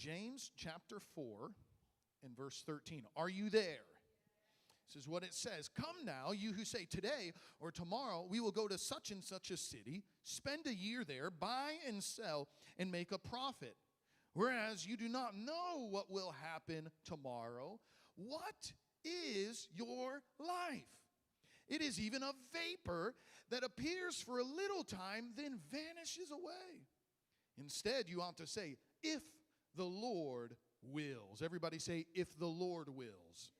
James chapter 4 and verse 13. Are you there? This is what it says Come now, you who say, Today or tomorrow we will go to such and such a city, spend a year there, buy and sell, and make a profit. Whereas you do not know what will happen tomorrow. What is your life? It is even a vapor that appears for a little time, then vanishes away. Instead, you ought to say, If the Lord wills. Everybody say, If the Lord wills.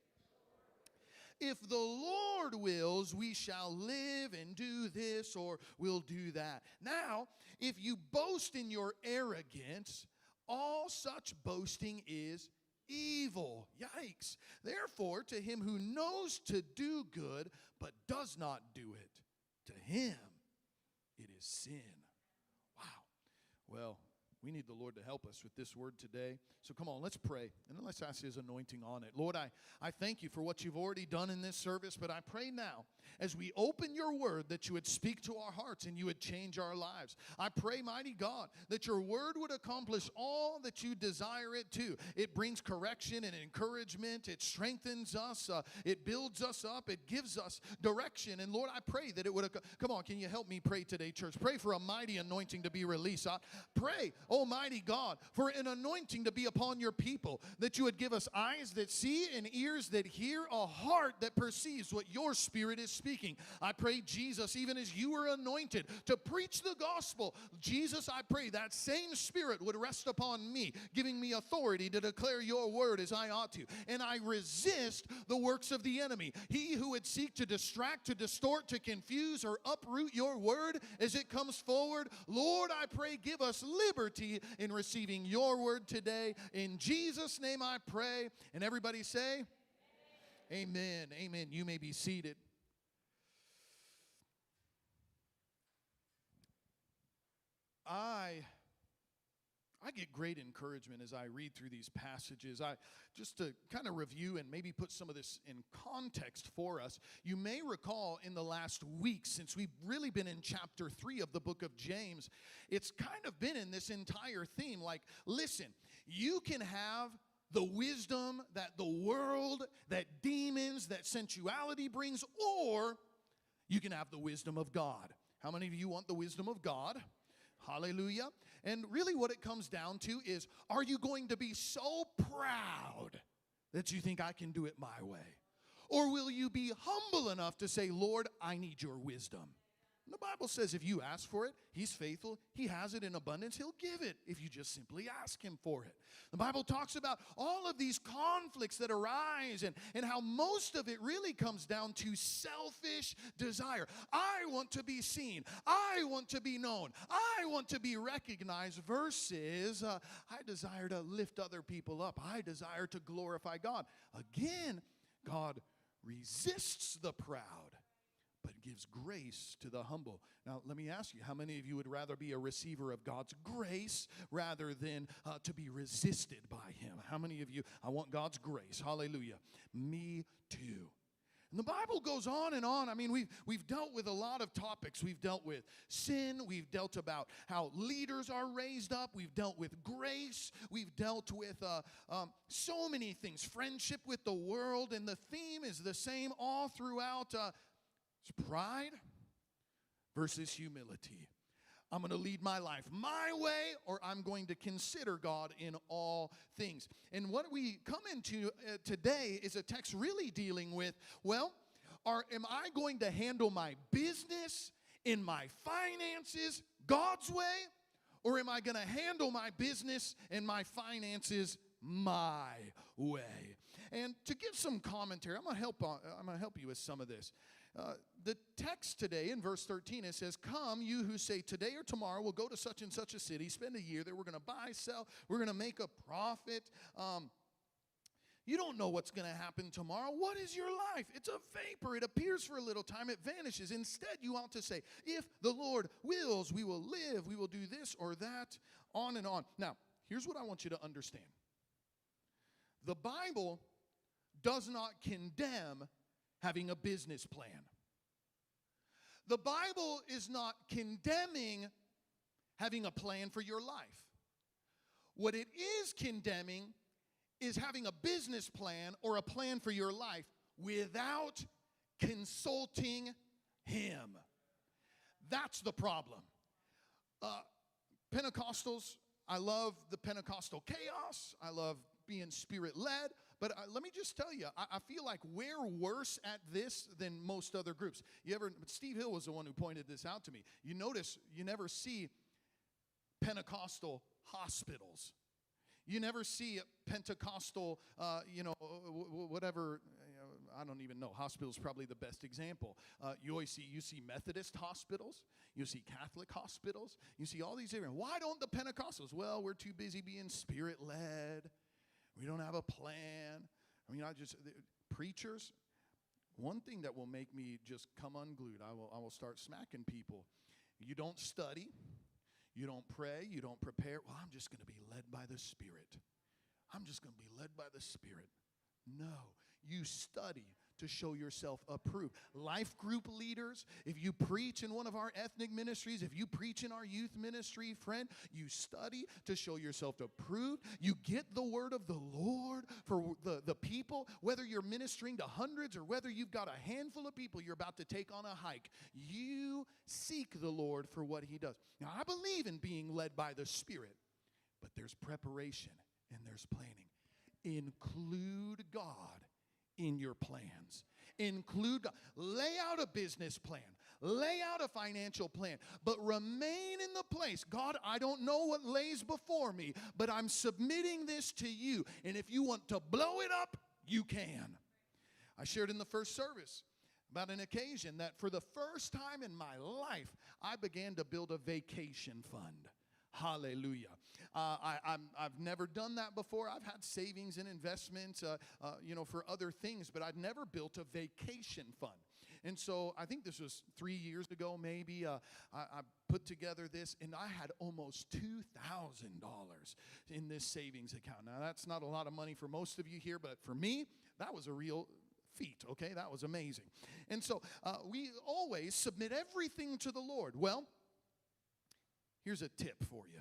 If the Lord wills, we shall live and do this or we'll do that. Now, if you boast in your arrogance, all such boasting is evil. Yikes. Therefore, to him who knows to do good but does not do it, to him it is sin. Wow. Well, we need the Lord to help us with this word today. So come on, let's pray and let's ask His anointing on it. Lord, I, I thank you for what you've already done in this service, but I pray now as we open your word that you would speak to our hearts and you would change our lives. I pray, mighty God, that your word would accomplish all that you desire it to. It brings correction and encouragement, it strengthens us, uh, it builds us up, it gives us direction. And Lord, I pray that it would. Come on, can you help me pray today, church? Pray for a mighty anointing to be released. I pray Almighty God, for an anointing to be upon your people, that you would give us eyes that see and ears that hear, a heart that perceives what your spirit is speaking. I pray, Jesus, even as you were anointed to preach the gospel, Jesus, I pray that same spirit would rest upon me, giving me authority to declare your word as I ought to. And I resist the works of the enemy. He who would seek to distract, to distort, to confuse, or uproot your word as it comes forward, Lord, I pray, give us liberty in receiving your word today. In Jesus' name I pray. And everybody say, Amen. Amen. Amen. You may be seated. I I get great encouragement as I read through these passages. I just to kind of review and maybe put some of this in context for us. You may recall in the last week since we've really been in chapter 3 of the book of James, it's kind of been in this entire theme like listen, you can have the wisdom that the world, that demons, that sensuality brings or you can have the wisdom of God. How many of you want the wisdom of God? Hallelujah. And really, what it comes down to is are you going to be so proud that you think I can do it my way? Or will you be humble enough to say, Lord, I need your wisdom? And the Bible says if you ask for it, He's faithful. He has it in abundance. He'll give it if you just simply ask Him for it. The Bible talks about all of these conflicts that arise and, and how most of it really comes down to selfish desire. I want to be seen. I want to be known. I want to be recognized versus uh, I desire to lift other people up. I desire to glorify God. Again, God resists the proud but gives grace to the humble. Now, let me ask you how many of you would rather be a receiver of God's grace rather than uh, to be resisted by Him? How many of you, I want God's grace? Hallelujah. Me too. And the Bible goes on and on. I mean, we've, we've dealt with a lot of topics. We've dealt with sin. We've dealt about how leaders are raised up. We've dealt with grace. We've dealt with uh, um, so many things, friendship with the world. And the theme is the same all throughout uh, it's pride versus humility. I'm going to lead my life my way, or I'm going to consider God in all things. And what we come into uh, today is a text really dealing with well, are, am I going to handle my business in my finances God's way, or am I going to handle my business and my finances my way. And to give some commentary, I'm gonna help. On, I'm gonna help you with some of this. Uh, the text today in verse 13 it says, "Come, you who say today or tomorrow we'll go to such and such a city, spend a year there. We're gonna buy, sell. We're gonna make a profit." Um, you don't know what's going to happen tomorrow. What is your life? It's a vapor. It appears for a little time, it vanishes. Instead, you ought to say, If the Lord wills, we will live, we will do this or that, on and on. Now, here's what I want you to understand the Bible does not condemn having a business plan. The Bible is not condemning having a plan for your life. What it is condemning is having a business plan or a plan for your life without consulting Him. That's the problem. Uh, Pentecostals, I love the Pentecostal chaos. I love being spirit led. But uh, let me just tell you, I, I, feel like we're worse at this than most other groups. You ever, Steve Hill was the one who pointed this out to me. You notice you never see Pentecostal hospitals. You never see Pentecostal, uh, you know, whatever. I don't even know. Hospital's probably the best example. Uh, you always see you see Methodist hospitals, you see Catholic hospitals, you see all these different. Why don't the Pentecostals? Well, we're too busy being spirit led. We don't have a plan. I mean, I just preachers. One thing that will make me just come unglued, I will, I will start smacking people. You don't study. You don't pray, you don't prepare. Well, I'm just going to be led by the Spirit. I'm just going to be led by the Spirit. No, you study to show yourself approved. Life group leaders, if you preach in one of our ethnic ministries, if you preach in our youth ministry, friend, you study to show yourself approved. You get the word of the Lord for the, the people, whether you're ministering to hundreds or whether you've got a handful of people you're about to take on a hike. You seek the Lord for what he does. Now, I believe in being led by the Spirit, but there's preparation and there's planning. Include God in your plans. Include, lay out a business plan, lay out a financial plan, but remain in the place. God, I don't know what lays before me, but I'm submitting this to you. And if you want to blow it up, you can. I shared in the first service about an occasion that for the first time in my life, I began to build a vacation fund. Hallelujah. Uh, I, have never done that before. I've had savings and investments, uh, uh, you know, for other things, but I'd never built a vacation fund. And so I think this was three years ago, maybe. Uh, I, I, put together this, and I had almost $2,000 in this savings account. Now, that's not a lot of money for most of you here, but for me, that was a real feat, okay? That was amazing. And so uh, we always submit everything to the Lord. Well, Here's a tip for you.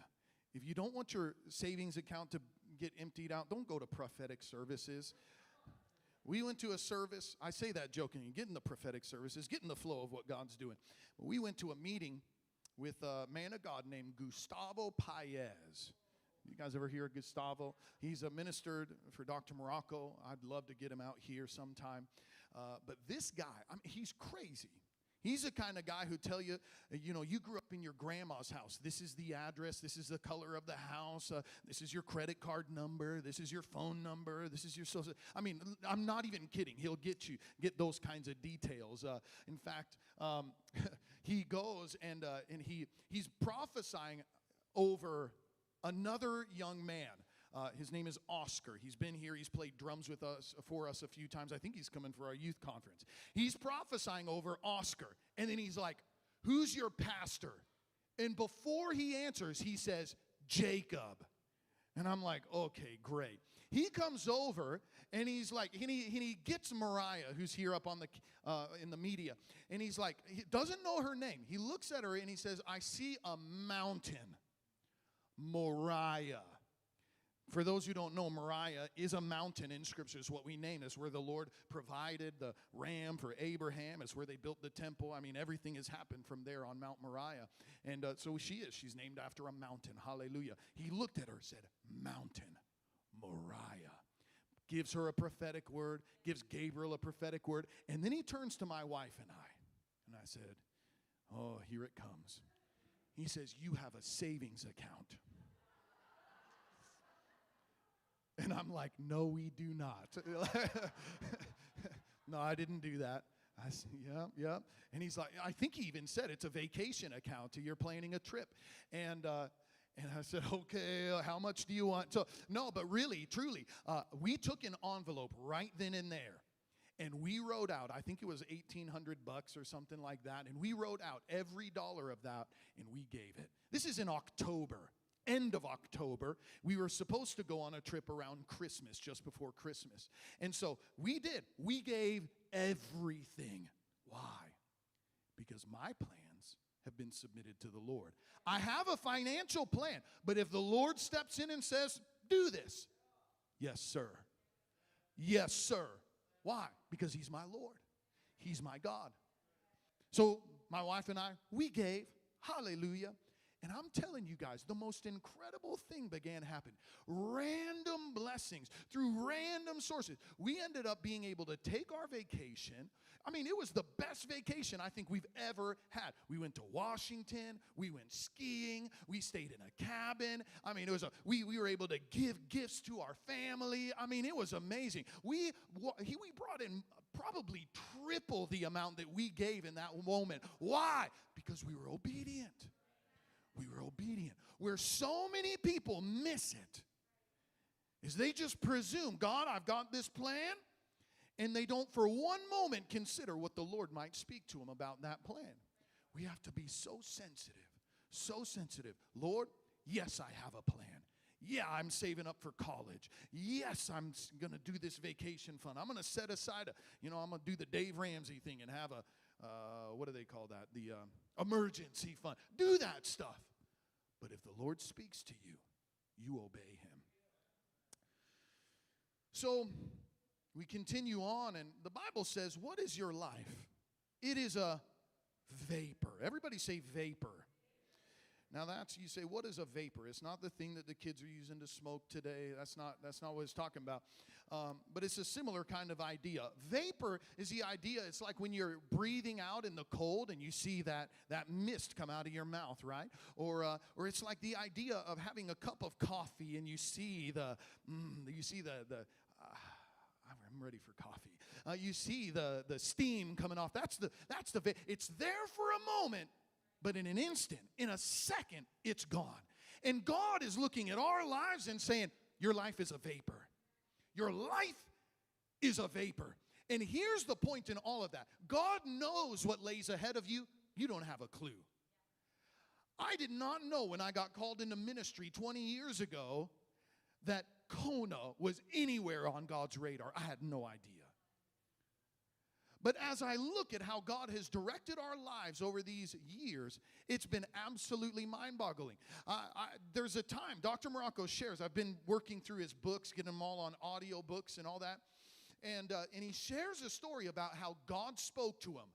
If you don't want your savings account to get emptied out, don't go to prophetic services. We went to a service, I say that jokingly, get in the prophetic services, get in the flow of what God's doing. We went to a meeting with a man of God named Gustavo Paez. You guys ever hear of Gustavo? He's a ministered for Dr. Marocco. I'd love to get him out here sometime. Uh, but this guy, I mean, he's crazy. He's the kind of guy who tell you, you know, you grew up in your grandma's house. This is the address. This is the color of the house. Uh, this is your credit card number. This is your phone number. This is your social. I mean, I'm not even kidding. He'll get you get those kinds of details. Uh, in fact, um, he goes and uh, and he he's prophesying over another young man. Uh, his name is Oscar. He's been here. He's played drums with us for us a few times. I think he's coming for our youth conference. He's prophesying over Oscar, and then he's like, "Who's your pastor?" And before he answers, he says, "Jakob." And I'm like, "Okay, great." He comes over and he's like, and he, and he gets Moriah, who's here up on the uh, in the media, and he's like, he doesn't know her name. He looks at her and he says, "I see a mountain, Moriah." For those who don't know, Moriah is a mountain in Scripture. It's what we name. It's where the Lord provided the ram for Abraham. It's where they built the temple. I mean, everything has happened from there on Mount Moriah. And uh, so she is. She's named after a mountain. Hallelujah. He looked at her and said, Mountain Moriah. Gives her a prophetic word, gives Gabriel a prophetic word. And then he turns to my wife and I. And I said, Oh, here it comes. He says, You have a savings account. And I'm like, no, we do not. no, I didn't do that. I said, yeah, yeah. And he's like, I think he even said it's a vacation account. You're planning a trip. And, uh, and I said, okay, how much do you want? So, no, but really, truly, uh, we took an envelope right then and there. And we wrote out, I think it was 1800 bucks or something like that. And we wrote out every dollar of that and we gave it. This is in October end of October. We were supposed to go on a trip around Christmas, just before Christmas. And so we did. We gave everything. Why? Because my plans have been submitted to the Lord. I have a financial plan, but if the Lord steps in and says, do this, yes, sir. Yes, sir. Why? Because He's my Lord, He's my God. So, my wife and I, we gave. Hallelujah. And I'm telling you guys, the most incredible thing began to happen. Random blessings through random sources. We ended up being able to take our vacation. I mean, it was the best vacation I think we've ever had. We went to Washington, we went skiing, we stayed in a cabin. I mean, it was a we we were able to give gifts to our family. I mean, it was amazing. We we brought in probably triple the amount that we gave in that moment. Why? Because we were obedient we were obedient. Where so many people miss it is they just presume, God, I've got this plan, and they don't for one moment consider what the Lord might speak to them about that plan. We have to be so sensitive, so sensitive. Lord, yes, I have a plan. Yeah, I'm saving up for college. Yes, I'm going to do this vacation fund. I'm going to set aside a, you know, I'm going to do the Dave Ramsey thing and have a, uh, what do they call that? The uh, emergency fund. Do that stuff. But if the Lord speaks to you, you obey him. So we continue on, and the Bible says, What is your life? It is a vapor. Everybody say vapor. Now that's you say, what is a vapor? It's not the thing that the kids are using to smoke today. That's not that's not what it's talking about. Um, but it's a similar kind of idea. Vapor is the idea. It's like when you're breathing out in the cold and you see that that mist come out of your mouth, right? Or uh, or it's like the idea of having a cup of coffee and you see the mm, you see the the. Uh, I'm ready for coffee. Uh, you see the the steam coming off. That's the that's the. It's there for a moment, but in an instant, in a second, it's gone. And God is looking at our lives and saying, Your life is a vapor. Your life is a vapor. And here's the point in all of that God knows what lays ahead of you, you don't have a clue. I did not know when I got called into ministry 20 years ago that Kona was anywhere on God's radar. I had no idea. But as I look at how God has directed our lives over these years, it's been absolutely mind boggling. There's a time, Dr. Marocco shares, I've been working through his books, getting them all on audio books and all that. And, uh, and he shares a story about how God spoke to him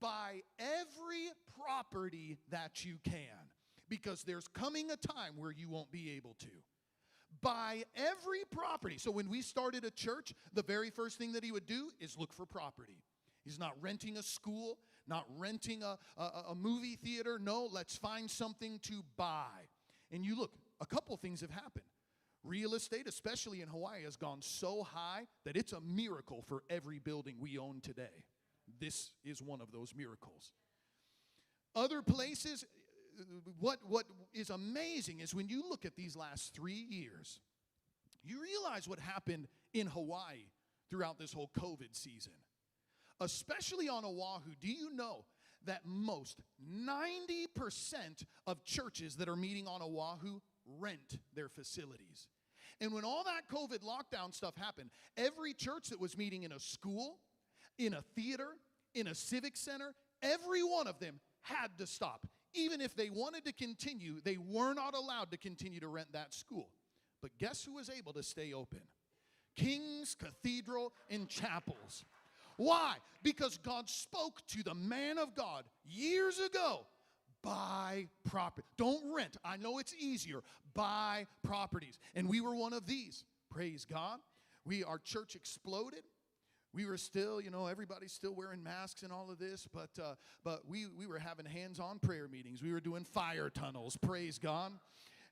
buy every property that you can, because there's coming a time where you won't be able to buy every property. So when we started a church, the very first thing that he would do is look for property. He's not renting a school, not renting a, a, a, movie theater. No, let's find something to buy. And you look, a couple things have happened. Real estate, especially in Hawaii, has gone so high that it's a miracle for every building we own today. This is one of those miracles. Other places, what, what is amazing is when you look at these last three years, you realize what happened in Hawaii throughout this whole COVID season especially on Oahu, do you know that most 90% of churches that are meeting on Oahu rent their facilities? And when all that COVID lockdown stuff happened, every church that was meeting in a school, in a theater, in a civic center, every one of them had to stop. Even if they wanted to continue, they were not allowed to continue to rent that school. But guess who was able to stay open? King's Cathedral and chapels. Why? Because God spoke to the man of God years ago buy property. Don't rent. I know it's easier. Buy properties. And we were one of these. Praise God. We our church exploded. We were still, you know, everybody's still wearing masks and all of this, but uh, but we we were having hands-on prayer meetings. We were doing fire tunnels. Praise God.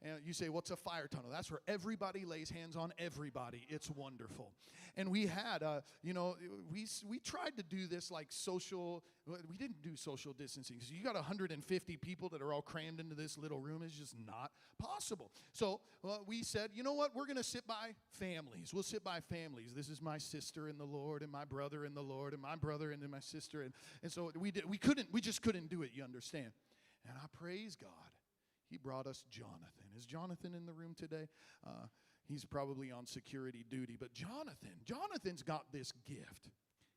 And you say, What's a fire tunnel? That's where everybody lays hands on everybody. It's wonderful. And we had, uh, you know, we, we tried to do this like social, we didn't do social distancing because you got 150 people that are all crammed into this little room. It's just not possible. So well, we said, You know what? We're going to sit by families. We'll sit by families. This is my sister in the Lord, and my brother in the Lord, and my brother and my sister. And, and so we, did, we couldn't, we just couldn't do it, you understand. And I praise God he brought us Jonathan. Is Jonathan in the room today? Uh, he's probably on security duty. But Jonathan, Jonathan's got this gift.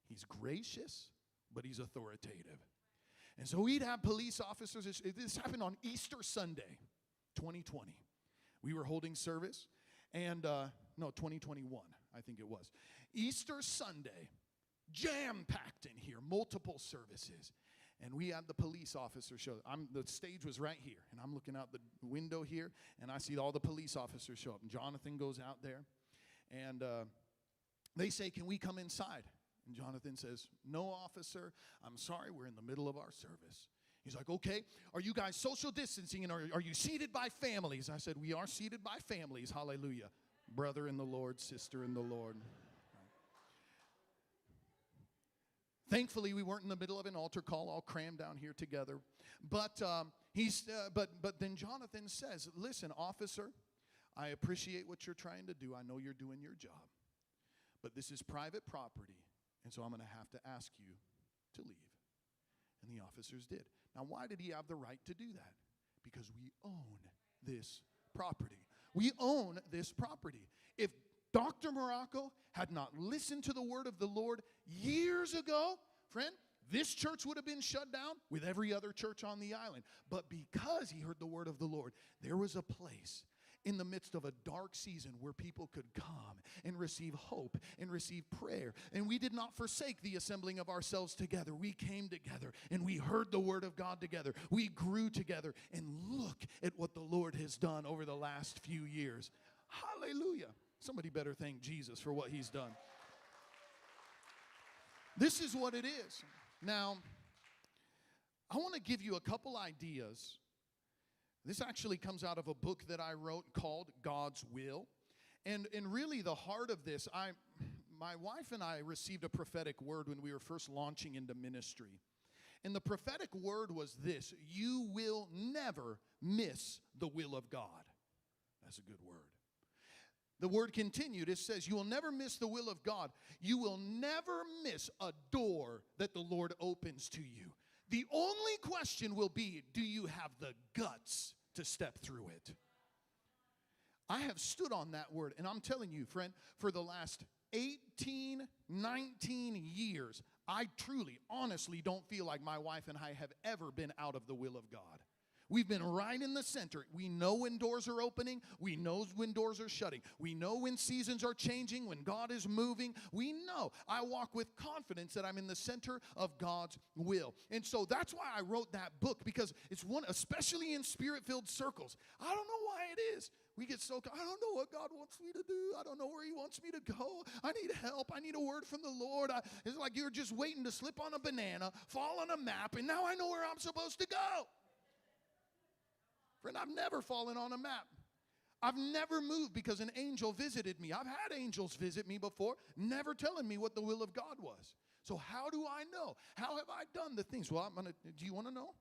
He's gracious, but he's authoritative. And so we'd have police officers. This- happened on Easter Sunday, 2020. We were holding service, and uh, no, 2021, I think it was. Easter Sunday, jam packed in here, multiple services. And we had the police officer show. I'm, the stage was right here, and I'm looking out the window here, and I see all the police officers show up. And Jonathan goes out there, and uh, they say, Can we come inside? And Jonathan says, No, officer. I'm sorry, we're in the middle of our service. He's like, Okay, are you guys social distancing and are, are you seated by families? I said, We are seated by families. Hallelujah. Brother in the Lord, sister in the Lord. Thankfully, we weren't in the middle of an altar call, all crammed down here together. But um, he's, uh, but but then Jonathan says, "Listen, officer, I appreciate what you're trying to do. I know you're doing your job, but this is private property, and so I'm going to have to ask you to leave." And the officers did. Now, why did he have the right to do that? Because we own this property. We own this property. Dr. Marocco had not listened to the word of the Lord years ago, friend, this church would have been shut down with every other church on the island. But because he heard the word of the Lord, there was a place in the midst of a dark season where people could come and receive hope and receive prayer. And we did not forsake the assembling of ourselves together. We came together and we heard the word of God together. We grew together. And look at what the Lord has done over the last few years. Hallelujah. Somebody better thank Jesus for what he's done. This is what it is. Now, I want to give you a couple ideas. This actually comes out of a book that I wrote called God's Will. And, and really, the heart of this, I, my wife and I received a prophetic word when we were first launching into ministry. And the prophetic word was this You will never miss the will of God. That's a good word. The word continued. It says, You will never miss the will of God. You will never miss a door that the Lord opens to you. The only question will be Do you have the guts to step through it? I have stood on that word, and I'm telling you, friend, for the last 18, 19 years, I truly, honestly don't feel like my wife and I have ever been out of the will of God. We've been right in the center. We know when doors are opening. We know when doors are shutting. We know when seasons are changing, when God is moving. We know. I walk with confidence that I'm in the center of God's will. And so that's why I wrote that book because it's one, especially in spirit filled circles. I don't know why it is. We get so, I don't know what God wants me to do. I don't know where He wants me to go. I need help. I need a word from the Lord. I, it's like you're just waiting to slip on a banana, fall on a map, and now I know where I'm supposed to go. Friend, I've never fallen on a map. I've never moved because an angel visited me. I've had angels visit me before, never telling me what the will of God was. So, how do I know? How have I done the things? Well, I'm gonna, do you wanna know?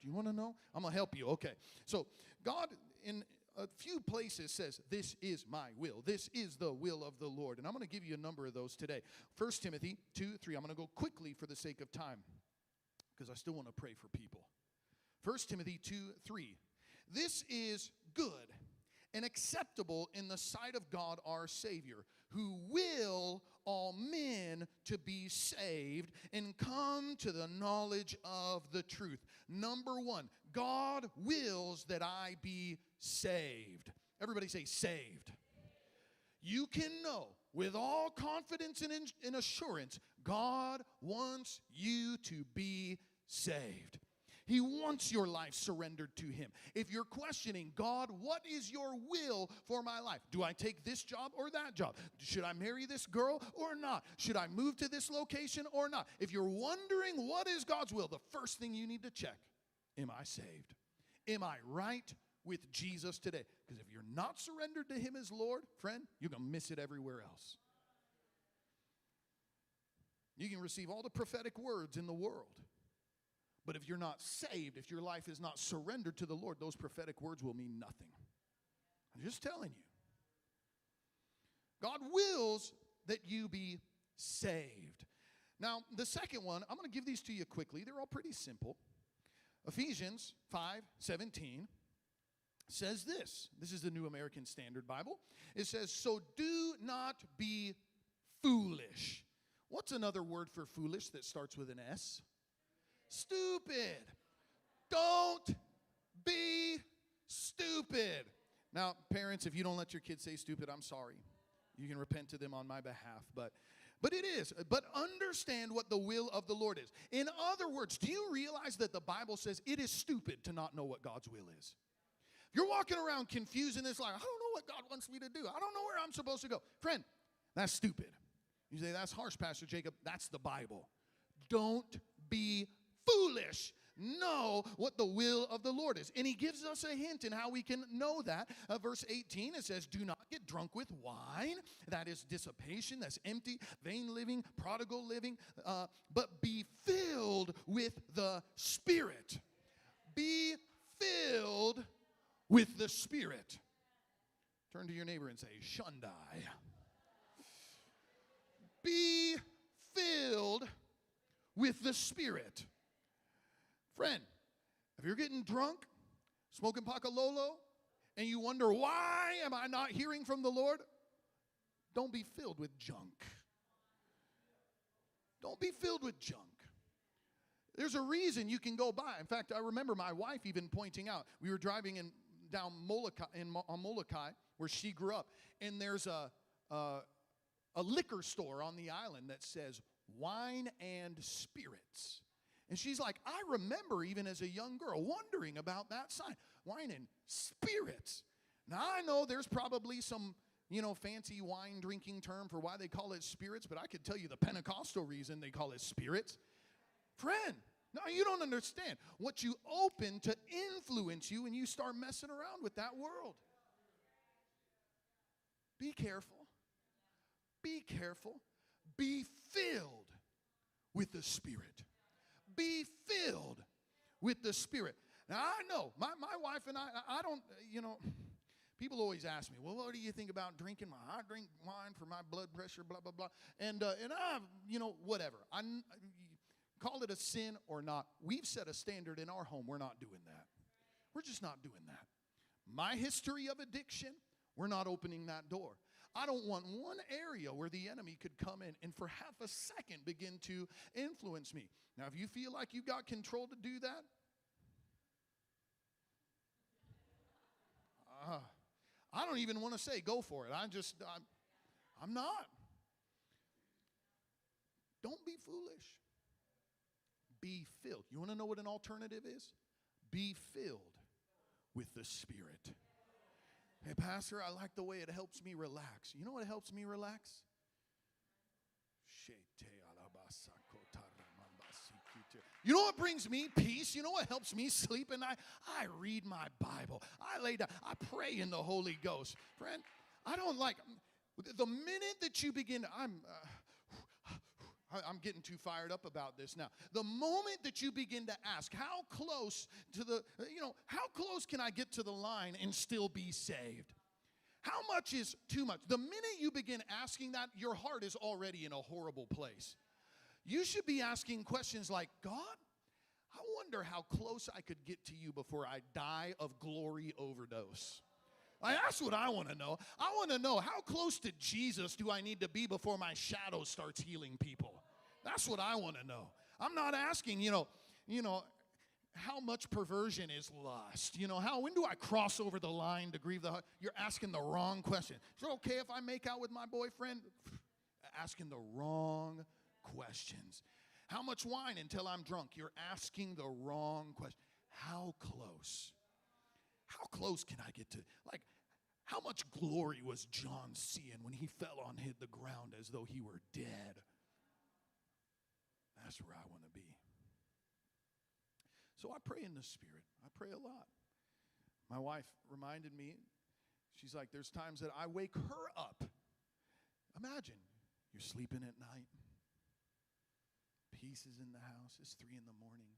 Do you wanna know? I'm gonna help you. Okay. So, God, in a few places, says, This is my will. This is the will of the Lord. And I'm gonna give you a number of those today. First Timothy 2, 3. I'm gonna go quickly for the sake of time because I still wanna pray for people. First Timothy 2, 3. This is good and acceptable in the sight of God our Savior, who will all men to be saved and come to the knowledge of the truth. Number one, God wills that I be saved. Everybody say, saved. You can know with all confidence and, assurance, God wants you to be saved. He wants your life surrendered to Him. If you're questioning, God, what is your will for my life? Do I take this job or that job? Should I marry this girl or not? Should I move to this location or not? If you're wondering what is God's will, the first thing you need to check Am I saved? Am I right with Jesus today? Because if you're not surrendered to Him as Lord, friend, you're going to miss it everywhere else. You can receive all the prophetic words in the world. But if you're not saved, if your life is not surrendered to the Lord, those prophetic words will mean nothing. I'm just telling you. God wills that you be saved. Now, the second one, I'm going to give these to you quickly. They're all pretty simple. Ephesians 5 17 says this. This is the New American Standard Bible. It says, So do not be foolish. What's another word for foolish that starts with an S? Stupid. Don't be stupid. Now, parents, if you don't let your kids say stupid, I'm sorry. You can repent to them on my behalf, but but it is. But understand what the will of the Lord is. In other words, do you realize that the Bible says it is stupid to not know what God's will is? You're walking around confused in this life, I don't know what God wants me to do. I don't know where I'm supposed to go. Friend, that's stupid. You say, that's harsh, Pastor Jakob. That's the Bible. Don't be foolish know what the will of the Lord is. And he gives us a hint in how we can know that. Uh, verse 18, it says, Do not get drunk with wine. That is dissipation, that's empty, vain living, prodigal living, uh, but be filled with the Spirit. Be filled with the Spirit. Turn to your neighbor and say, Shundai. Be filled with the Spirit. Friend, if you're getting drunk, smoking Pakalolo, and you wonder, why am I not hearing from the Lord? Don't be filled with junk. Don't be filled with junk. There's a reason you can go by. In fact, I remember my wife even pointing out, we were driving in down Molokai, in, on Molokai, where she grew up, and there's a, a, a liquor store on the island that says wine and spirits. And she's like, I remember even as a young girl wondering about that sign wine and spirits. Now, I know there's probably some, you know, fancy wine drinking term for why they call it spirits, but I could tell you the Pentecostal reason they call it spirits. Friend, no, you don't understand. What you open to influence you and you start messing around with that world. Be careful. Be careful. Be filled with the Spirit be filled with the Spirit. Now, I know, my, my wife and I, I don't, you know, people always ask me, well, what do you think about drinking? My I drink wine for my blood pressure, blah, blah, blah. And, uh, and I, you know, whatever. I, call it a sin or not. We've set a standard in our home. We're not doing that. We're just not doing that. My history of addiction, we're not opening that door. I don't want one area where the enemy could come in and for half a second begin to influence me. Now, if you feel like you've got control to do that, uh, I don't even want to say go for it. I just, I'm, I'm not. Don't be foolish. Be filled. You want to know what an alternative is? Be filled with the Spirit. Hey, Pastor, I like the way it helps me relax. You know what helps me relax? You know what brings me peace? You know what helps me sleep at night? I read my Bible. I lay down. I pray in the Holy Ghost. Friend, I don't like the minute that you begin, I'm. Uh, I'm getting too fired up about this now. The moment that you begin to ask, how close to the, you know, how close can I get to the line and still be saved? How much is too much? The minute you begin asking that, your heart is already in a horrible place. You should be asking questions like, God, I wonder how close I could get to you before I die of glory overdose. Like, that's what I want to know. I want to know how close to Jesus do I need to be before my shadow starts healing people? That's what I want to know. I'm not asking, you know, you know, how much perversion is lust? You know, how when do I cross over the line to grieve the heart? You're asking the wrong question. Is it okay if I make out with my boyfriend? Asking the wrong questions. How much wine until I'm drunk? You're asking the wrong question. How close? How close can I get to like how much glory was John seeing when he fell on hit the ground as though he were dead? That's where I want to be. So I pray in the Spirit. I pray a lot. My wife reminded me, she's like, there's times that I wake her up. Imagine you're sleeping at night, peace is in the house, it's three in the morning.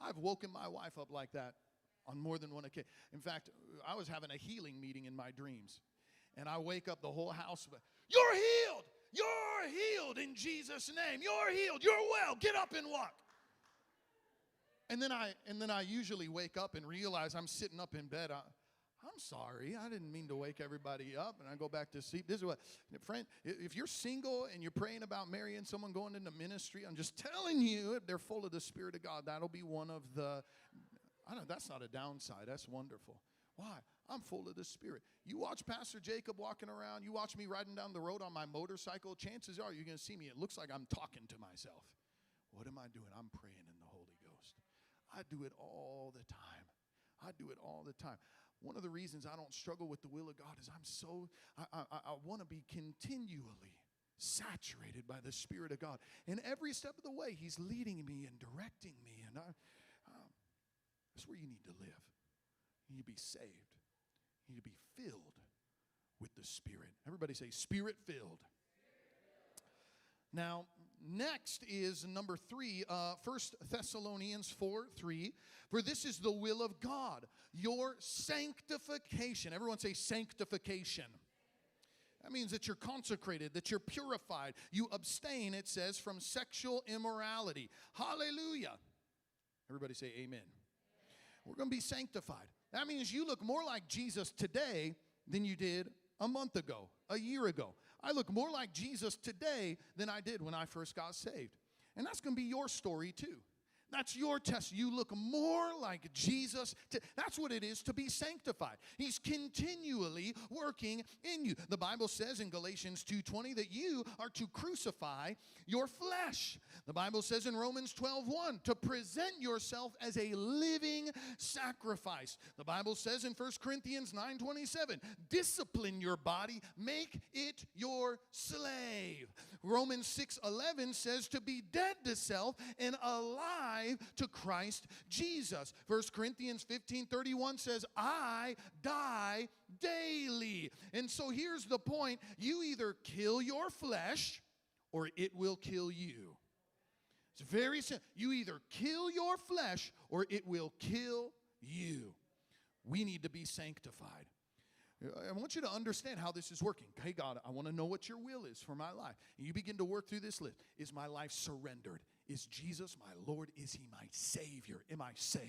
I've woken my wife up like that on more than one occasion. In fact, I was having a healing meeting in my dreams, and I wake up the whole house. You're healed. You're healed in Jesus' name. You're healed. You're well. Get up and walk. And then I and then I usually wake up and realize I'm sitting up in bed. I, I'm sorry. I didn't mean to wake everybody up and I go back to sleep. This is what, friend, if you're single and you're praying about marrying someone going into ministry, I'm just telling you, if they're full of the Spirit of God, that'll be one of the, I don't that's not a downside. That's wonderful. Why? I'm full of the Spirit. You watch Pastor Jakob walking around, you watch me riding down the road on my motorcycle, chances are you're going to see me. It looks like I'm talking to myself. What am I doing? I'm praying in the Holy Ghost. I do it all the time. I do it all the time. One of the reasons I don't struggle with the will of God is I'm so, I, I, I want to be continually saturated by the Spirit of God. And every step of the way, He's leading me and directing me. And I, um, that's where you need to live. You need to be saved. You need to be filled with the Spirit. Everybody say, Spirit filled. Now, next is number three, uh, 1 Thessalonians 4 3. For this is the will of God, your sanctification. Everyone say sanctification. That means that you're consecrated, that you're purified. You abstain, it says, from sexual immorality. Hallelujah. Everybody say amen. We're going to be sanctified. That means you look more like Jesus today than you did a month ago, a year ago. I look more like Jesus today than I did when I first got saved. And that's going to be your story too. That's your test. You look more like Jesus. To, that's what it is to be sanctified. He's continually working in you. The Bible says in Galatians 2:20 that you are to crucify your flesh. The Bible says in Romans 12:1 to present yourself as a living sacrifice. The Bible says in 1 Corinthians 9:27, discipline your body, make it your slave. Romans 6:11 says to be dead to self and alive alive to Christ Jesus. 1 Corinthians 15 31 says, I die daily. And so here's the point you either kill your flesh or it will kill you. It's very simple. You either kill your flesh or it will kill you. We need to be sanctified. I want you to understand how this is working. Hey, God, I want to know what your will is for my life. And you begin to work through this list. Is my life surrendered? Is Jesus my Lord? Is he my Savior? Am I saved?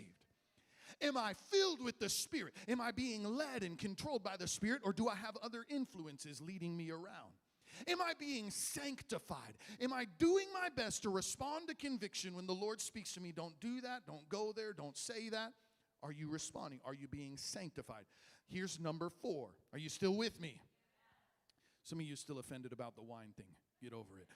Am I filled with the Spirit? Am I being led and controlled by the Spirit, or do I have other influences leading me around? Am I being sanctified? Am I doing my best to respond to conviction when the Lord speaks to me? Don't do that, don't go there, don't say that. Are you responding? Are you being sanctified? Here's number four. Are you still with me? Some of you still offended about the wine thing. Get over it.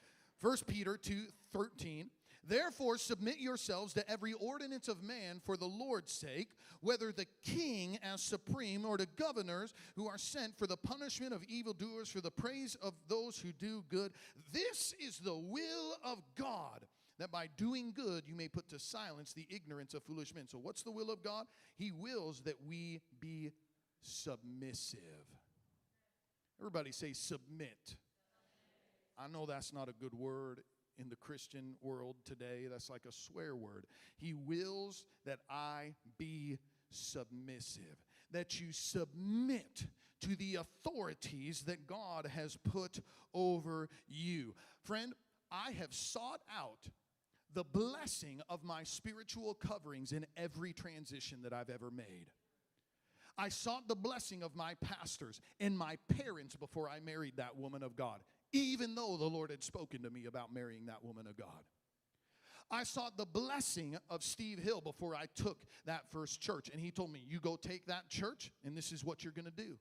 First Peter 2 13. Therefore, submit yourselves to every ordinance of man for the Lord's sake, whether the king as supreme or to governors who are sent for the punishment of evildoers, for the praise of those who do good. This is the will of God that by doing good you may put to silence the ignorance of foolish men. So, what's the will of God? He wills that we be submissive. Everybody say submit. I know that's not a good word in the Christian world today. That's like a swear word. He wills that I be submissive, that you submit to the authorities that God has put over you. Friend, I have sought out the blessing of my spiritual coverings in every transition that I've ever made. I sought the blessing of my pastors and my parents before I married that woman of God, even though the Lord had spoken to me about marrying that woman of God. I sought the blessing of Steve Hill before I took that first church, and he told me, You go take that church, and this is what you're gonna do.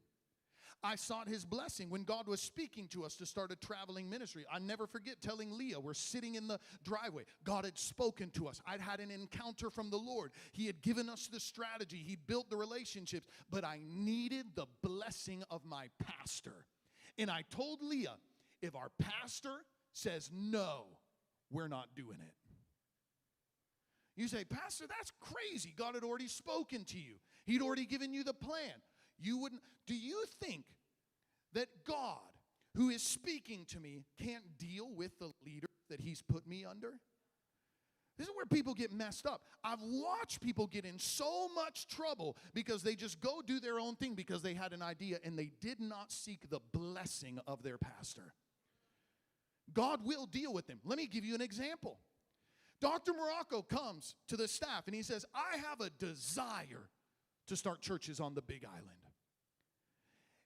I sought his blessing when God was speaking to us to start a traveling ministry. I never forget telling Leah, we're sitting in the driveway. God had spoken to us. I'd had an encounter from the Lord. He had given us the strategy, He'd built the relationships, but I needed the blessing of my pastor. And I told Leah, if our pastor says no, we're not doing it. You say, Pastor, that's crazy. God had already spoken to you, He'd already given you the plan. You wouldn't. Do you think that God, who is speaking to me, can't deal with the leader that He's put me under? This is where people get messed up. I've watched people get in so much trouble because they just go do their own thing because they had an idea and they did not seek the blessing of their pastor. God will deal with them. Let me give you an example. Dr. Marocco comes to the staff and he says, I have a desire to start churches on the big island.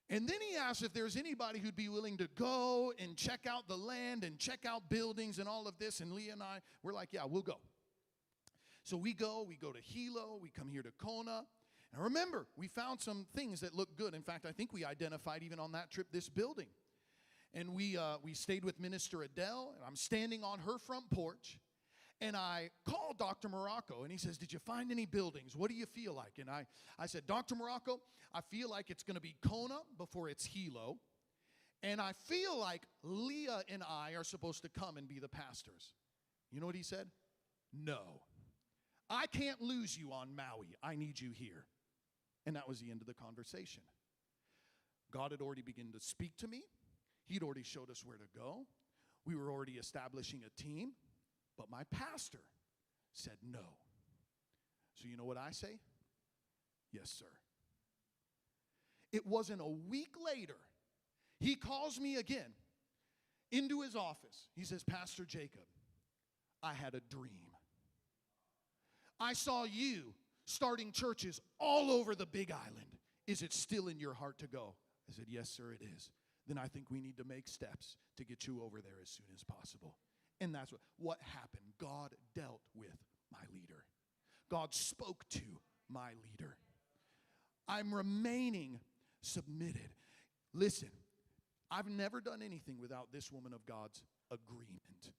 And then he asked if there's anybody who'd be willing to go and check out the land and check out buildings and all of this. And Leah and I, we're like, yeah, we'll go. So we go, we go to Hilo, we come here to Kona. And remember, we found some things that look good. In fact, I think we identified even on that trip this building. And we, uh, we stayed with Minister Adele, and I'm standing on her front porch. And I called Dr. Marocco and he says, Did you find any buildings? What do you feel like? And I, I said, Dr. Marocco, I feel like it's going to be Kona before it's Hilo. And I feel like Leah and I are supposed to come and be the pastors. You know what he said? No. I can't lose you on Maui. I need you here. And that was the end of the conversation. God had already begun to speak to me, He'd already showed us where to go. We were already establishing a team. But my pastor said no. So you know what I say? Yes, sir. It wasn't a week later, he calls me again into his office. He says, Pastor Jakob, I had a dream. I saw you starting churches all over the big island. Is it still in your heart to go? I said, Yes, sir, it is. Then I think we need to make steps to get you over there as soon as possible. And that's what, what happened. God dealt with my leader, God spoke to my leader. I'm remaining submitted. Listen, I've never done anything without this woman of God's agreement.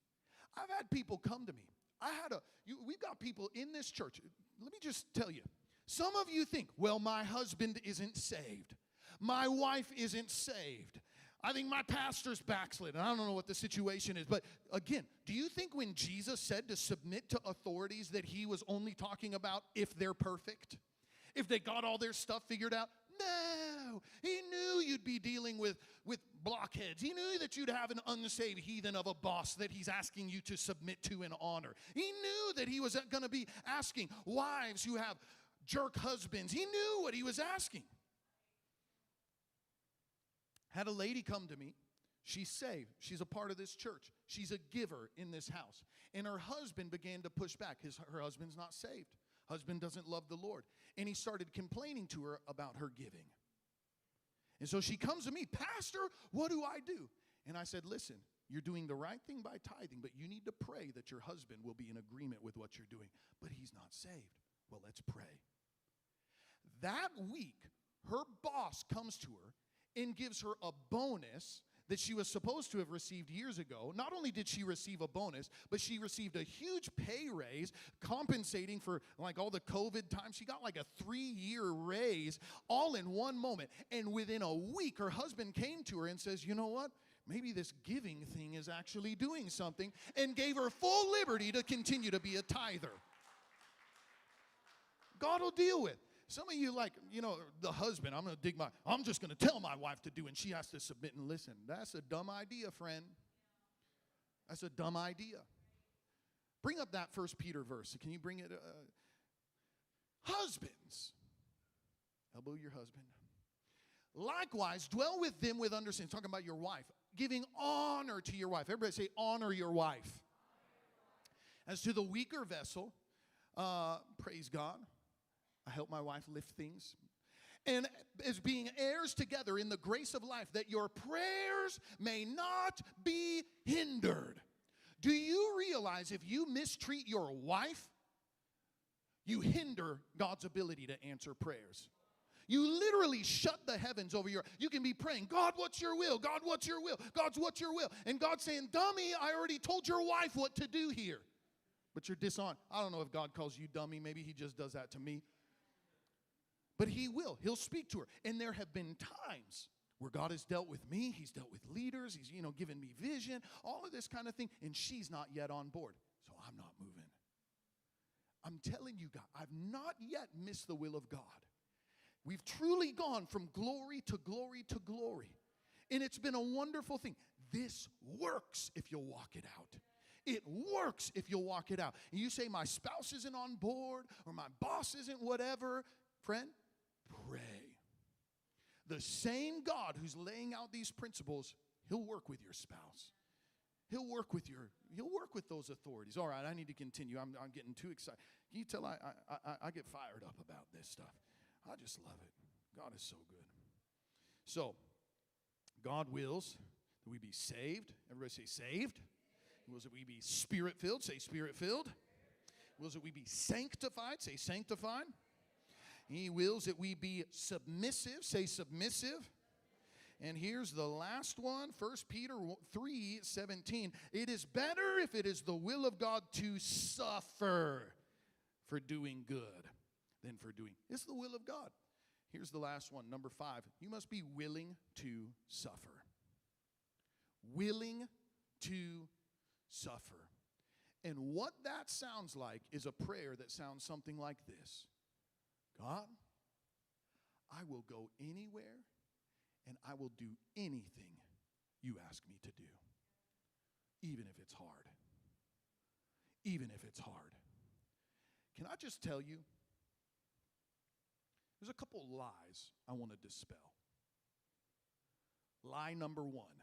I've had people come to me. I had a, you, we've got people in this church. Let me just tell you. Some of you think, well, my husband isn't saved. My wife isn't saved. I think my pastor's backslid. And I don't know what the situation is. But again, do you think when Jesus said to submit to authorities that he was only talking about if they're perfect? If they got all their stuff figured out? No. He knew you'd be dealing with, with blockheads. He knew that you'd have an unsaved heathen of a boss that he's asking you to submit to and honor. He knew that he was going to be asking wives who have jerk husbands. He knew what he was asking. Had a lady come to me. She's saved. She's a part of this church. She's a giver in this house. And her husband began to push back. His, her husband's not saved. Husband doesn't love the Lord. And he started complaining to her about her giving. And so she comes to me, Pastor, what do I do? And I said, Listen, you're doing the right thing by tithing, but you need to pray that your husband will be in agreement with what you're doing. But he's not saved. Well, let's pray. That week, her boss comes to her and gives her a bonus that she was supposed to have received years ago. Not only did she receive a bonus, but she received a huge pay raise compensating for like all the COVID time. She got like a three year raise all in one moment. And within a week, her husband came to her and says, You know what? Maybe this giving thing is actually doing something, and gave her full liberty to continue to be a tither. God will deal with. Some of you, like, you know, the husband, I'm going to dig my, I'm just going to tell my wife to do, and she has to submit and listen. That's a dumb idea, friend. That's a dumb idea. Bring up that first Peter verse. Can you bring it? Uh, husbands, elbow your husband. Likewise, dwell with them with understanding. Talking about your wife, giving honor to your wife. Everybody say, honor your wife. As to the weaker vessel, uh, praise God. I help my wife lift things. And as being heirs together in the grace of life, that your prayers may not be hindered. Do you realize if you mistreat your wife, you hinder God's ability to answer prayers? You literally shut the heavens over your. You can be praying, God, what's your will? God, what's your will? God's what's your will? And God's saying, dummy, I already told your wife what to do here. But you're dishonest. I don't know if God calls you dummy. Maybe He just does that to me. But he will. He'll speak to her. And there have been times where God has dealt with me, he's dealt with leaders, he's you know given me vision, all of this kind of thing, and she's not yet on board. So I'm not moving. I'm telling you God, I've not yet missed the will of God. We've truly gone from glory to glory to glory. And it's been a wonderful thing. This works if you'll walk it out. It works if you'll walk it out. And you say, My spouse isn't on board or my boss isn't whatever. Friend, pray. The same God who's laying out these principles, he'll work with your spouse. He'll work with your, he'll work with those authorities. All right, I need to continue. I'm, I'm getting too excited. Can you tell I, I, I, I get fired up about this stuff? I just love it. God is so good. So, God wills that we be saved. Everybody say saved. He wills that we be spirit filled. Say spirit filled. Wills that we be sanctified. Say sanctified. He wills that we be submissive. Say submissive. And here's the last one, 1 Peter 3 17. It is better if it is the will of God to suffer for doing good than for doing. It's the will of God. Here's the last one, number five. You must be willing to suffer. Willing to suffer. And what that sounds like is a prayer that sounds something like this God, I will go anywhere and I will do anything you ask me to do, even if it's hard. Even if it's hard. Can I just tell you? There's a couple lies I want to dispel. Lie number one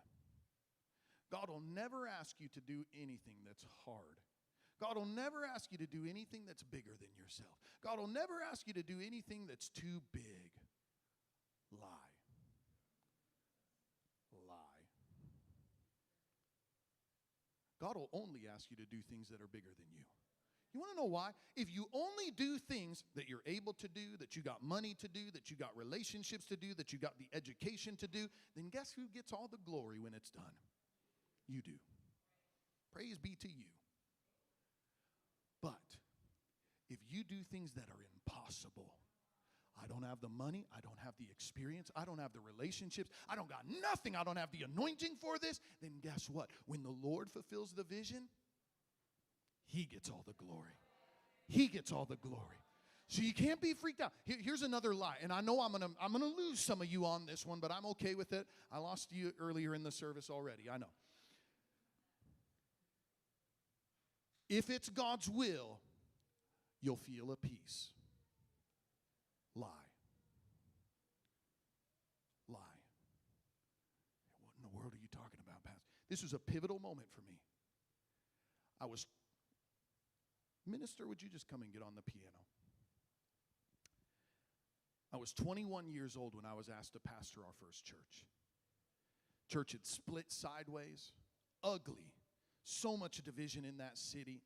God will never ask you to do anything that's hard. God will never ask you to do anything that's bigger than yourself. God will never ask you to do anything that's too big. Lie. Lie. God will only ask you to do things that are bigger than you. You want to know why? If you only do things that you're able to do, that you got money to do, that you got relationships to do, that you got the education to do, then guess who gets all the glory when it's done? You do. Praise be to you. But if you do things that are impossible, I don't have the money, I don't have the experience, I don't have the relationships, I don't got nothing, I don't have the anointing for this, then guess what? When the Lord fulfills the vision, he gets all the glory. He gets all the glory. So you can't be freaked out. Here, here's another lie, and I know I'm gonna I'm gonna lose some of you on this one, but I'm okay with it. I lost you earlier in the service already. I know. If it's God's will, you'll feel a peace. Lie. Lie. What in the world are you talking about, Pastor? This was a pivotal moment for me. I was Minister, would you just come and get on the piano? I was 21 years old when I was asked to pastor our first church. Church had split sideways, ugly, so much division in that city.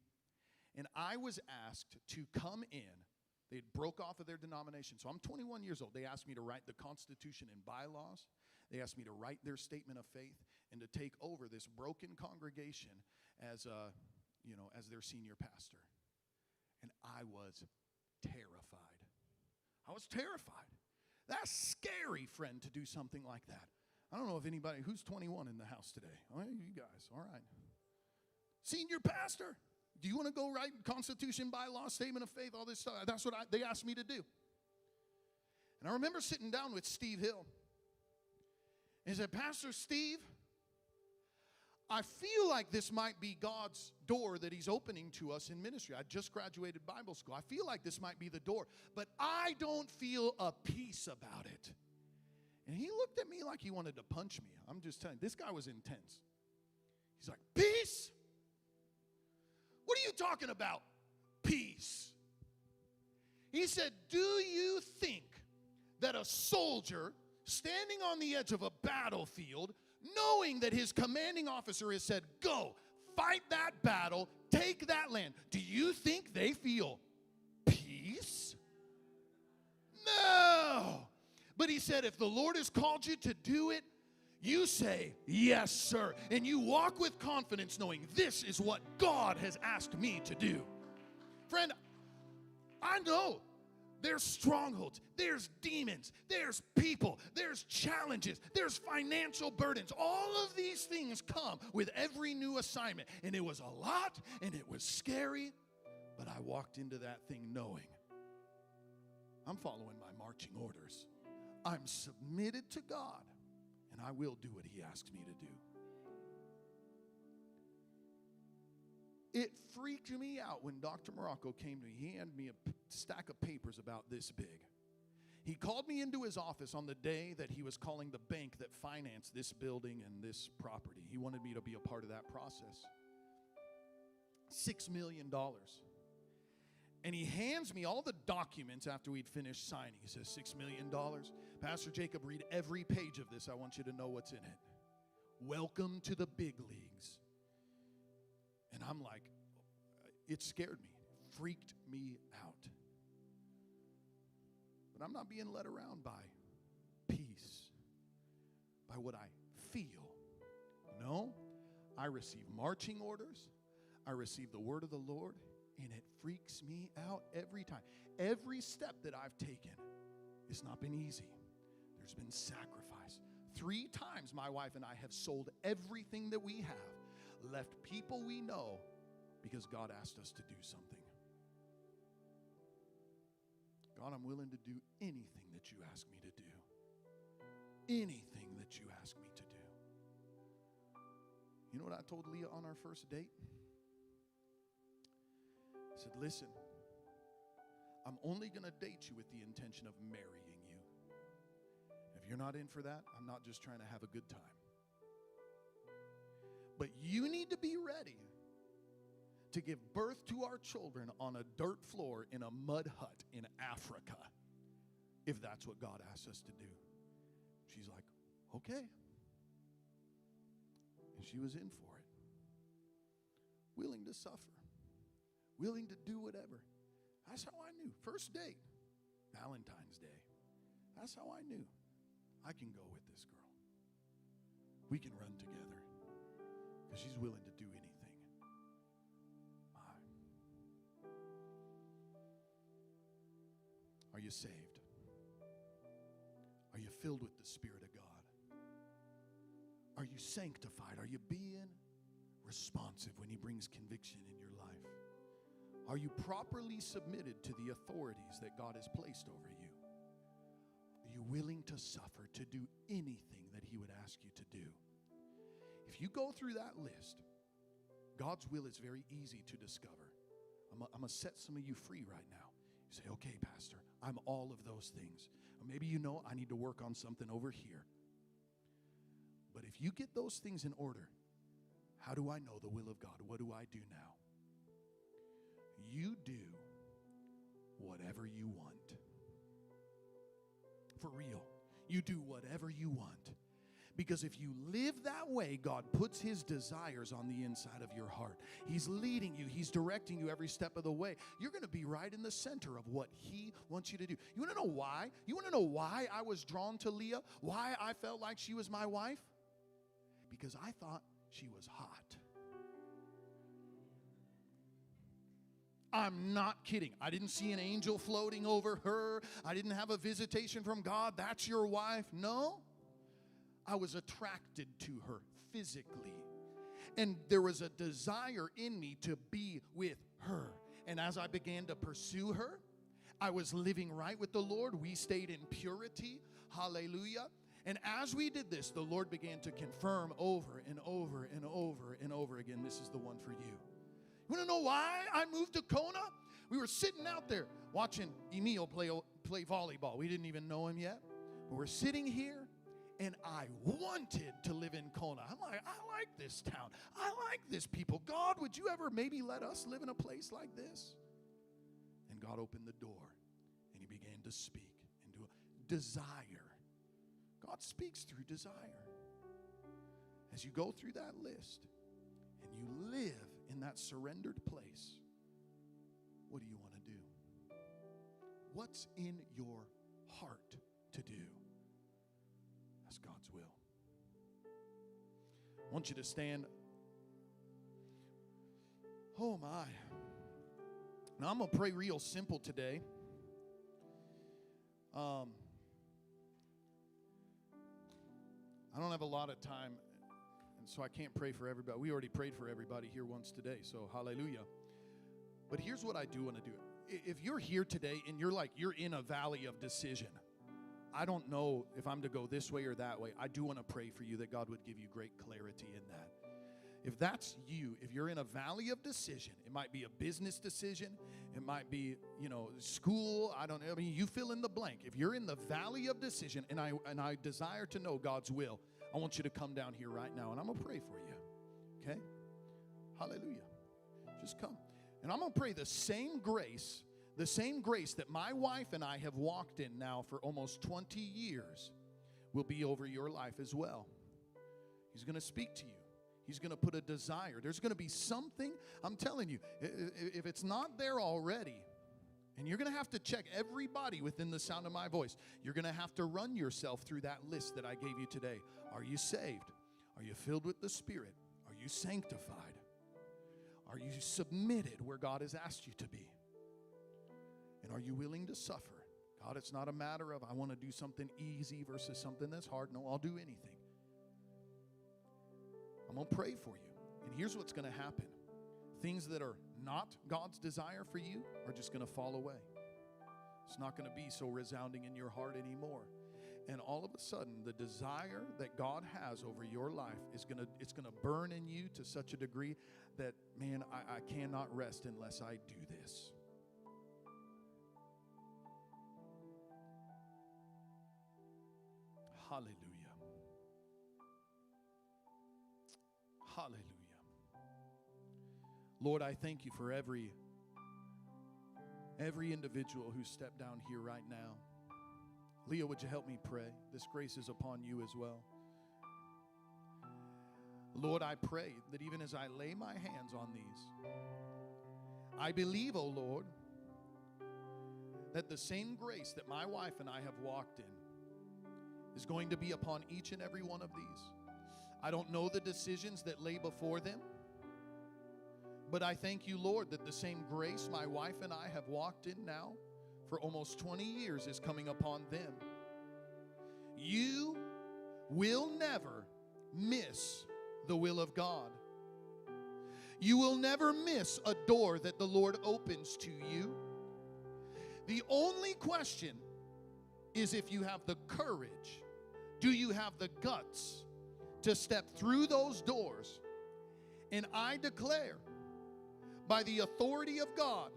And I was asked to come in. They had broke off of their denomination. So I'm 21 years old. They asked me to write the Constitution and bylaws. They asked me to write their statement of faith and to take over this broken congregation as a, you know, as their senior pastor and I was terrified. I was terrified. That's scary, friend, to do something like that. I don't know if anybody who's 21 in the house today. Oh, you guys, all right. Senior pastor, do you want to go write Constitution, bylaw, statement of faith, all this stuff? That's what I, they asked me to do. And I remember sitting down with Steve Hill. He said, Pastor Steve, I feel like this might be God's door that He's opening to us in ministry. I just graduated Bible school. I feel like this might be the door, but I don't feel a peace about it. And he looked at me like he wanted to punch me. I'm just telling you, this guy was intense. He's like, Peace? Talking about? Peace. He said, Do you think that a soldier standing on the edge of a battlefield knowing that his commanding officer has said, Go, fight that battle, take that land. Do you think they feel peace? No. But he said, If the Lord has called you to do it, you say, Yes, sir. And you walk with confidence, knowing this is what God has asked me to do. Friend, I know there's strongholds, there's demons, there's people, there's challenges, there's financial burdens. All of these things come with every new assignment. And it was a lot and it was scary, but I walked into that thing knowing I'm following my marching orders. I'm submitted to God and I will do what He asks me to do. It freaked me out when Dr. Marocco came to me. He handed me a stack of papers about this big. He called me into his office on the day that he was calling the bank that financed this building and this property. He wanted me to be a part of that process. Six million dollars. And he hands me all the documents after we'd finished signing. He says, Six million dollars. Pastor Jakob, read every page of this. I want you to know what's in it. Welcome to the big leagues. And I'm like, it scared me, freaked me out. But I'm not being led around by peace, by what I feel. No, I receive marching orders, I receive the word of the Lord, and it freaks me out every time. Every step that I've taken, it's not been easy. There's been sacrifice. Three times my wife and I have sold everything that we have, left people we know because God asked us to do something. God, I'm willing to do anything that you ask me to do. Anything that you ask me to do. You know what I told Leah on our first date? I said, Listen, I'm only going to date you with the intention of marrying you're not in for that, I'm not just trying to have a good time. But you need to be ready to give birth to our children on a dirt floor in a mud hut in Africa if that's what God asks us to do. She's like, okay. And she was in for it, willing to suffer, willing to do whatever. That's how I knew. First date, Valentine's Day. That's how I knew I can go with this girl. We can run together because she's willing to do anything. My. Are you saved? Are you filled with the Spirit of God? Are you sanctified? Are you being responsive when He brings conviction in your life? Are you properly submitted to the authorities that God has placed over you? You willing to suffer, to do anything that He would ask you to do? If you go through that list, God's will is very easy to discover. I'm going to set some of you free right now. You say, okay, Pastor, I'm all of those things. Or maybe you know I need to work on something over here. But if you get those things in order, how do I know the will of God? What do I do now? You do whatever you want. For real. You do whatever you want. Because if you live that way, God puts His desires on the inside of your heart. He's leading you, He's directing you every step of the way. You're going to be right in the center of what He wants you to do. You want to know why? You want to know why I was drawn to Leah? Why I felt like she was my wife? Because I thought she was hot. I'm not kidding. I didn't see an angel floating over her. I didn't have a visitation from God. That's your wife. No. I was attracted to her physically. And there was a desire in me to be with her. And as I began to pursue her, I was living right with the Lord. We stayed in purity. Hallelujah. And as we did this, the Lord began to confirm over and over and over and over again this is the one for you. You want to know why I moved to Kona? We were sitting out there watching Emil play, play volleyball. We didn't even know him yet. We were sitting here and I wanted to live in Kona. I'm like, I like this town. I like this people. God, would you ever maybe let us live in a place like this? And God opened the door and he began to speak into a desire. God speaks through desire. As you go through that list and you live in that surrendered place, what do you want to do? What's in your heart to do? That's God's will. I want you to stand. Oh my. Now I'm going to pray real simple today. Um, I don't have a lot of time, so I can't pray for everybody. We already prayed for everybody here once today, so hallelujah. But here's what I do want to do. If you're here today and you're like, you're in a valley of decision, I don't know if I'm to go this way or that way. I do want to pray for you that God would give you great clarity in that. If that's you, if you're in a valley of decision, it might be a business decision, it might be, you know, school, I don't know. I mean, you fill in the blank. If you're in the valley of decision and I and I desire to know God's will, I want you to come down here right now and I'm going to pray for you. Okay? Hallelujah. Just come. And I'm going to pray the same grace the same grace that my wife and I have walked in now for almost 20 years will be over your life as well. He's going to speak to you. He's going to put a desire. There's going to be something, I'm telling you, if it's not there already, and you're going to have to check everybody within the sound of my voice. You're going to have to run yourself through that list that I gave you today. Are you saved? Are you filled with the Spirit? Are you sanctified? Are you submitted where God has asked you to be? And are you willing to suffer? God, it's not a matter of I want to do something easy versus something that's hard. No, I'll do anything. I'm going to pray for you. And here's what's going to happen things that are not God's desire for you are just going to fall away. It's not going to be so resounding in your heart anymore. And all of a sudden, the desire that God has over your life is going to it's going to burn in you to such a degree that man, I, I cannot rest unless I do this. Hallelujah. Hallelujah. Lord, I thank you for every every individual who stepped down here right now. Leah, would you help me pray? This grace is upon you as well. Lord, I pray that even as I lay my hands on these, I believe, O oh Lord, that the same grace that my wife and I have walked in is going to be upon each and every one of these. I don't know the decisions that lay before them. But I thank you, Lord, that the same grace my wife and I have walked in now for almost 20 years is coming upon them. You will never miss the will of God. You will never miss a door that the Lord opens to you. The only question is if you have the courage, do you have the guts to step through those doors? And I declare by the authority of God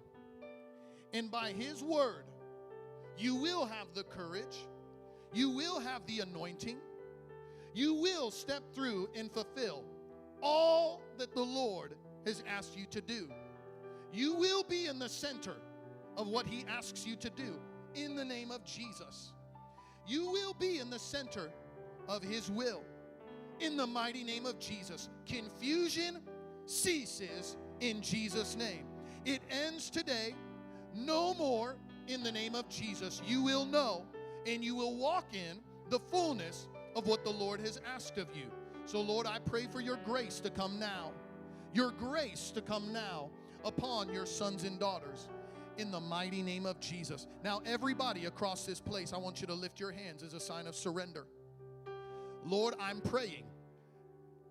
and by His word, you will have the courage, you will have the anointing, you will step through and fulfill all that the Lord has asked you to do. You will be in the center of what He asks you to do in the name of Jesus. You will be in the center of His will in the mighty name of Jesus. Confusion ceases in Jesus' name. It ends today. No more in the name of Jesus. You will know and you will walk in the fullness of what the Lord has asked of you. So, Lord, I pray for your grace to come now, your grace to come now upon your sons and daughters in the mighty name of Jesus. Now, everybody across this place, I want you to lift your hands as a sign of surrender. Lord, I'm praying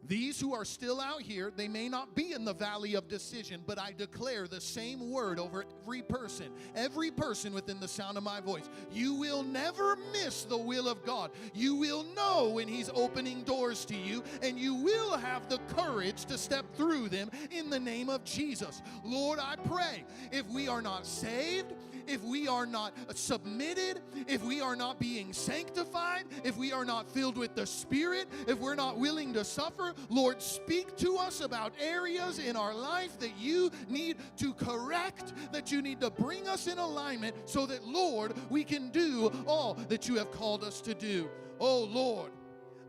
these who are still out here, they may not be in the valley of decision, but I declare the same word over every person, every person within the sound of my voice. You will never miss the will of God. You will know when He's opening doors to you, and you will have the courage to step through them in the name of Jesus. Lord, I pray if we are not saved, if we are not submitted, if we are not being sanctified, if we are not filled with the Spirit, if we're not willing to suffer, Lord, speak to us about areas in our life that you need to correct, that you need to bring us in alignment so that, Lord, we can do all that you have called us to do. Oh, Lord,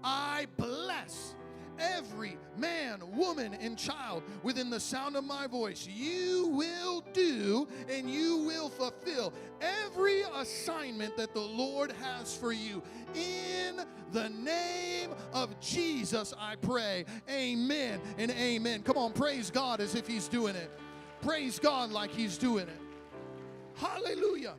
I bless every man, woman, and child within the sound of my voice. You will do and you will fulfill every assignment that the Lord has for you. In the name of Jesus, I pray. Amen and amen. Come on, praise God as if He's doing it. Praise God like He's doing it. Hallelujah.